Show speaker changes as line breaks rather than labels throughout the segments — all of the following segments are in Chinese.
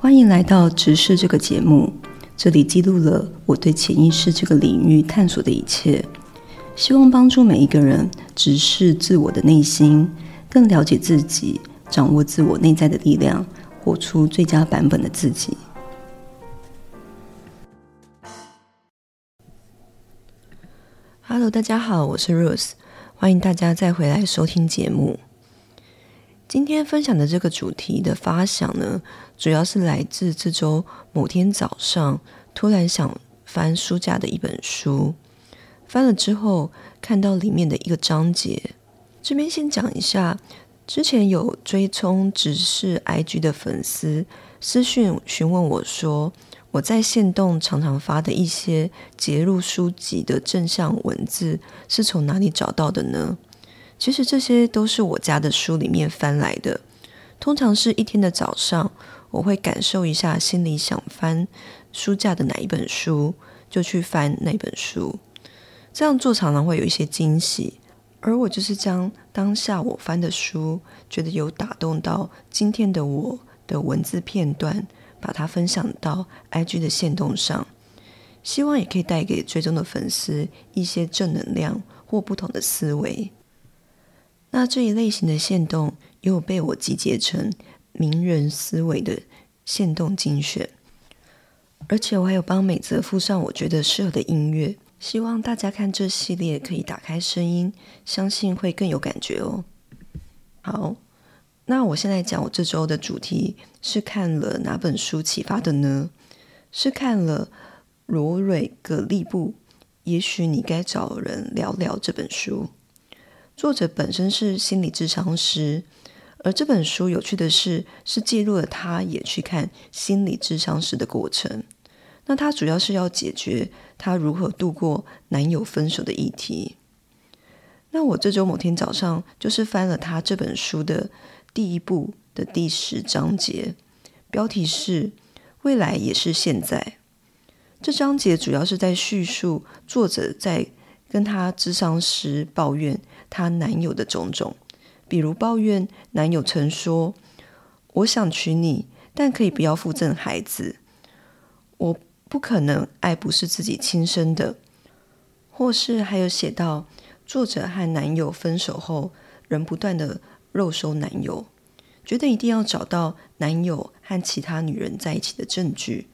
欢迎来到直视这个节目，这里记录了我对潜意识这个领域探索的一切，希望帮助每一个人直视自我的内心，更了解自己，掌握自我内在的力量，活出最佳版本的自己。Hello，大家好，我是 Rose，欢迎大家再回来收听节目。今天分享的这个主题的发想呢，主要是来自这周某天早上突然想翻书架的一本书，翻了之后看到里面的一个章节。这边先讲一下，之前有追踪直视 IG 的粉丝私讯询问我说，我在线动常常发的一些截录书籍的正向文字是从哪里找到的呢？其实这些都是我家的书里面翻来的。通常是一天的早上，我会感受一下心里想翻书架的哪一本书，就去翻那本书。这样做常常会有一些惊喜。而我就是将当下我翻的书，觉得有打动到今天的我的文字片段，把它分享到 IG 的线动上，希望也可以带给追踪的粉丝一些正能量或不同的思维。那这一类型的线动又被我集结成名人思维的线动精选，而且我还有帮美泽附上我觉得适合的音乐，希望大家看这系列可以打开声音，相信会更有感觉哦。好，那我现在讲我这周的主题是看了哪本书启发的呢？是看了罗瑞格利布，也许你该找人聊聊这本书。作者本身是心理智商师，而这本书有趣的是，是记录了他也去看心理智商师的过程。那他主要是要解决他如何度过男友分手的议题。那我这周某天早上就是翻了他这本书的第一部的第十章节，标题是“未来也是现在”。这章节主要是在叙述作者在。跟她智商时抱怨她男友的种种，比如抱怨男友曾说：“我想娶你，但可以不要附赠孩子。我不可能爱不是自己亲生的。”或是还有写到作者和男友分手后，仍不断的肉收男友，觉得一定要找到男友和其他女人在一起的证据。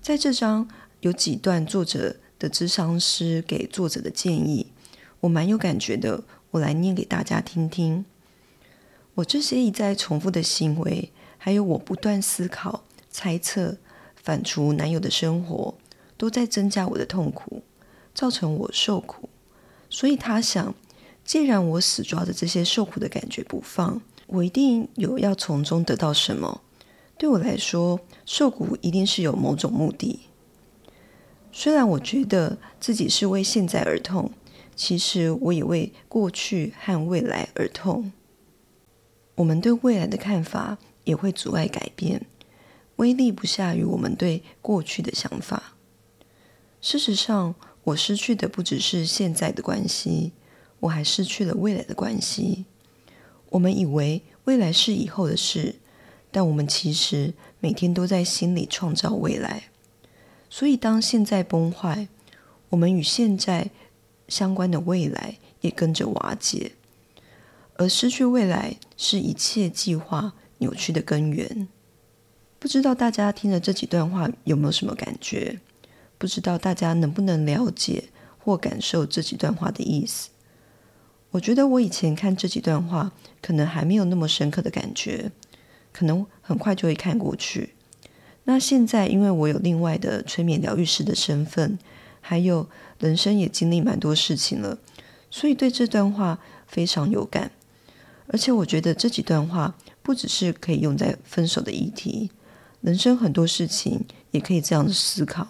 在这章有几段作者。的智商师给作者的建议，我蛮有感觉的。我来念给大家听听。我这些一再重复的行为，还有我不断思考、猜测、反刍男友的生活，都在增加我的痛苦，造成我受苦。所以他想，既然我死抓着这些受苦的感觉不放，我一定有要从中得到什么。对我来说，受苦一定是有某种目的。虽然我觉得自己是为现在而痛，其实我也为过去和未来而痛。我们对未来的看法也会阻碍改变，威力不下于我们对过去的想法。事实上，我失去的不只是现在的关系，我还失去了未来的关系。我们以为未来是以后的事，但我们其实每天都在心里创造未来。所以，当现在崩坏，我们与现在相关的未来也跟着瓦解，而失去未来是一切计划扭曲的根源。不知道大家听了这几段话有没有什么感觉？不知道大家能不能了解或感受这几段话的意思？我觉得我以前看这几段话，可能还没有那么深刻的感觉，可能很快就会看过去。那现在，因为我有另外的催眠疗愈师的身份，还有人生也经历蛮多事情了，所以对这段话非常有感。而且我觉得这几段话不只是可以用在分手的议题，人生很多事情也可以这样子思考。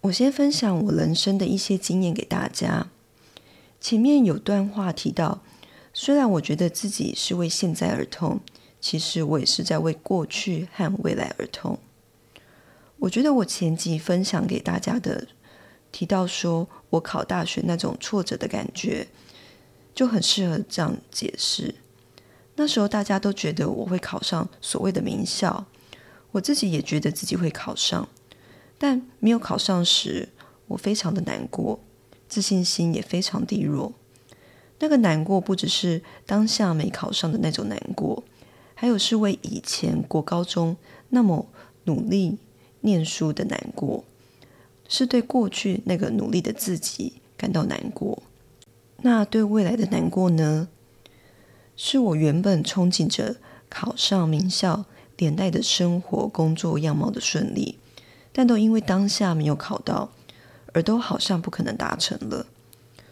我先分享我人生的一些经验给大家。前面有段话提到，虽然我觉得自己是为现在而痛。其实我也是在为过去和未来而痛。我觉得我前集分享给大家的，提到说我考大学那种挫折的感觉，就很适合这样解释。那时候大家都觉得我会考上所谓的名校，我自己也觉得自己会考上，但没有考上时，我非常的难过，自信心也非常低落。那个难过不只是当下没考上的那种难过，还有是为以前国高中那么努力念书的难过，是对过去那个努力的自己感到难过。那对未来的难过呢？是我原本憧憬着考上名校。连带的生活、工作样貌的顺利，但都因为当下没有考到，而都好像不可能达成了。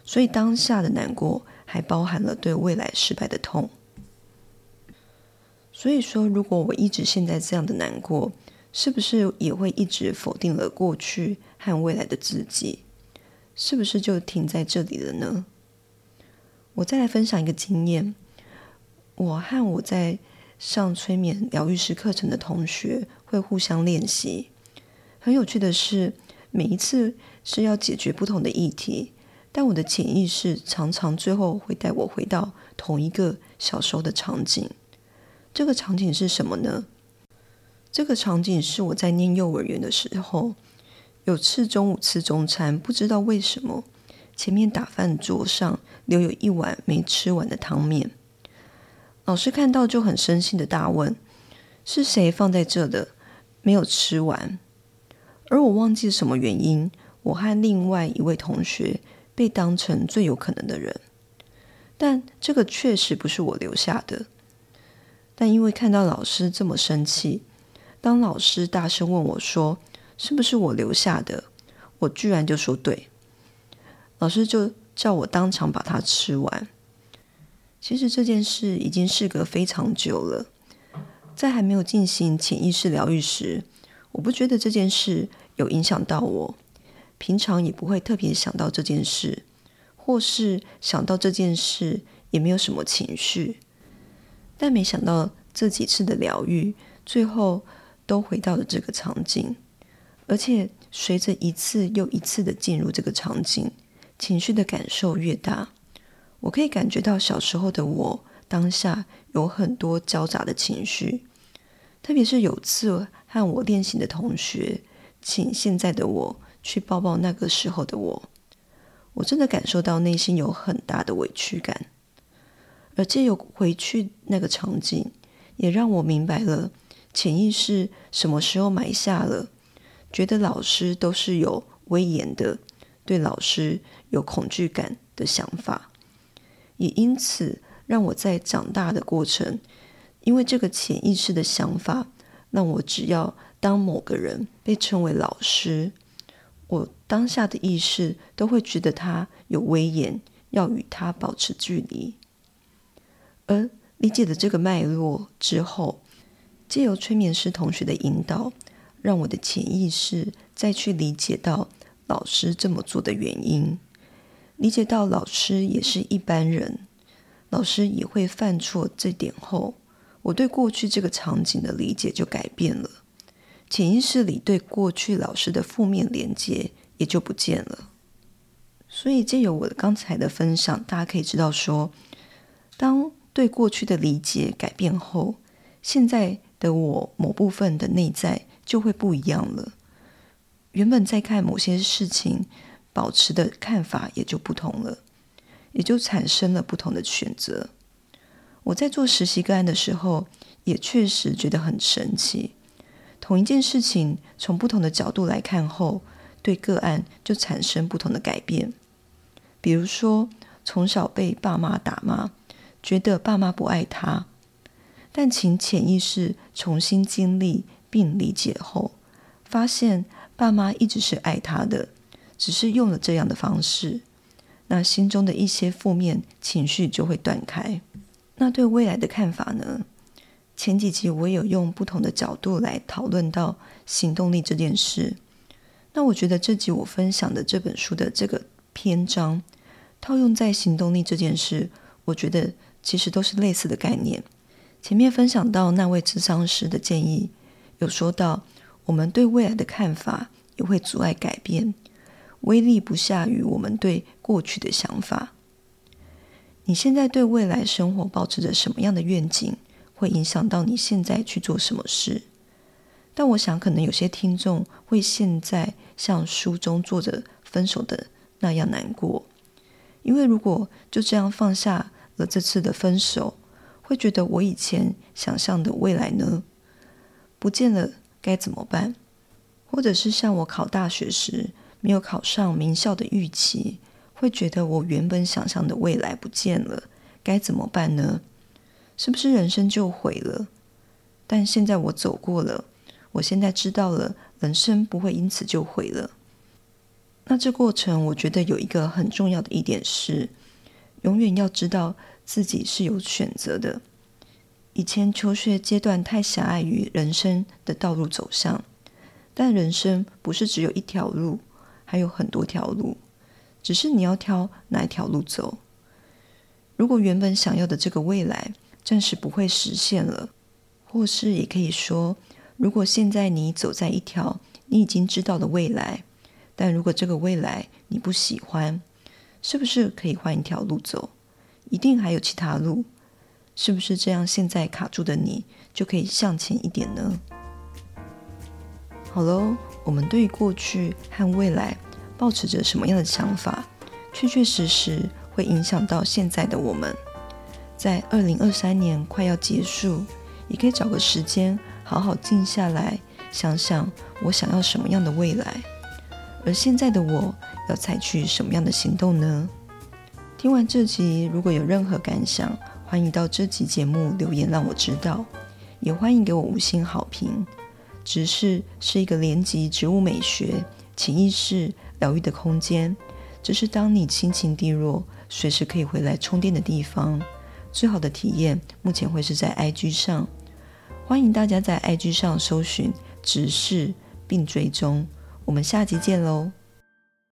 所以当下的难过，还包含了对未来失败的痛。所以说，如果我一直现在这样的难过，是不是也会一直否定了过去和未来的自己？是不是就停在这里了呢？我再来分享一个经验，我和我在。上催眠疗愈师课程的同学会互相练习。很有趣的是，每一次是要解决不同的议题，但我的潜意识常常最后会带我回到同一个小时候的场景。这个场景是什么呢？这个场景是我在念幼儿园的时候，有次中午吃中餐，不知道为什么前面打饭桌上留有一碗没吃完的汤面。老师看到就很生气的大问：“是谁放在这的？没有吃完？”而我忘记什么原因，我和另外一位同学被当成最有可能的人。但这个确实不是我留下的。但因为看到老师这么生气，当老师大声问我说：“是不是我留下的？”我居然就说：“对。”老师就叫我当场把它吃完。其实这件事已经事隔非常久了，在还没有进行潜意识疗愈时，我不觉得这件事有影响到我，平常也不会特别想到这件事，或是想到这件事也没有什么情绪。但没想到这几次的疗愈，最后都回到了这个场景，而且随着一次又一次的进入这个场景，情绪的感受越大。我可以感觉到小时候的我当下有很多交杂的情绪，特别是有次和我练习的同学请现在的我去抱抱那个时候的我，我真的感受到内心有很大的委屈感，而借由回去那个场景，也让我明白了潜意识什么时候埋下了觉得老师都是有威严的，对老师有恐惧感的想法。也因此，让我在长大的过程，因为这个潜意识的想法，让我只要当某个人被称为老师，我当下的意识都会觉得他有威严，要与他保持距离。而理解了这个脉络之后，借由催眠师同学的引导，让我的潜意识再去理解到老师这么做的原因。理解到老师也是一般人，老师也会犯错。这点后，我对过去这个场景的理解就改变了，潜意识里对过去老师的负面连接也就不见了。所以，借由我刚才的分享，大家可以知道说，当对过去的理解改变后，现在的我某部分的内在就会不一样了。原本在看某些事情。保持的看法也就不同了，也就产生了不同的选择。我在做实习个案的时候，也确实觉得很神奇。同一件事情，从不同的角度来看后，对个案就产生不同的改变。比如说，从小被爸妈打骂，觉得爸妈不爱他，但请潜意识重新经历并理解后，发现爸妈一直是爱他的。只是用了这样的方式，那心中的一些负面情绪就会断开。那对未来的看法呢？前几集我有用不同的角度来讨论到行动力这件事。那我觉得这集我分享的这本书的这个篇章，套用在行动力这件事，我觉得其实都是类似的概念。前面分享到那位智商师的建议，有说到我们对未来的看法也会阻碍改变。威力不下于我们对过去的想法。你现在对未来生活保持着什么样的愿景，会影响到你现在去做什么事。但我想，可能有些听众会现在像书中作者分手的那样难过，因为如果就这样放下了这次的分手，会觉得我以前想象的未来呢，不见了该怎么办？或者是像我考大学时没有考上名校的预期，会觉得我原本想象的未来不见了，该怎么办呢？是不是人生就毁了？但现在我走过了。我现在知道了，人生不会因此就毁了。那这过程，我觉得有一个很重要的一点是，永远要知道自己是有选择的。以前求学阶段太狭隘于人生的道路走向，但人生不是只有一条路，还有很多条路，只是你要挑哪一条路走。如果原本想要的这个未来暂时不会实现了，或是也可以说。如果现在你走在一条你已经知道的未来，但如果这个未来你不喜欢，是不是可以换一条路走？一定还有其他路，是不是这样？现在卡住的你就可以向前一点呢？好喽，我们对于过去和未来保持着什么样的想法，确确实实会影响到现在的我们。在二零二三年快要结束，也可以找个时间。好好静下来，想想我想要什么样的未来，而现在的我要采取什么样的行动呢？听完这集，如果有任何感想，欢迎到这集节目留言让我知道，也欢迎给我五星好评。直视是一个连集植物美学、潜意识疗愈的空间，这是当你心情低落，随时可以回来充电的地方。最好的体验，目前会是在 IG 上。欢迎大家在 IG 上搜寻“直视”并追踪，我们下集见喽！